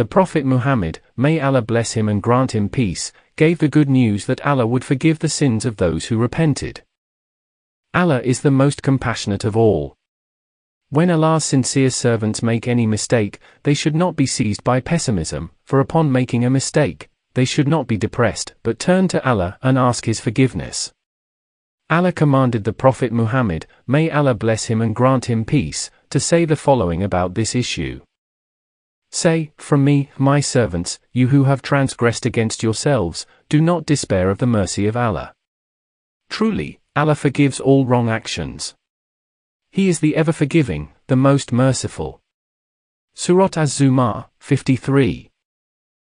the Prophet Muhammad, may Allah bless him and grant him peace, gave the good news that Allah would forgive the sins of those who repented. Allah is the most compassionate of all. When Allah's sincere servants make any mistake, they should not be seized by pessimism, for upon making a mistake, they should not be depressed, but turn to Allah and ask His forgiveness. Allah commanded the Prophet Muhammad, may Allah bless him and grant him peace, to say the following about this issue. Say, from me, my servants, you who have transgressed against yourselves, do not despair of the mercy of Allah. Truly, Allah forgives all wrong actions. He is the ever forgiving, the most merciful. Surat Az-Zumar, 53.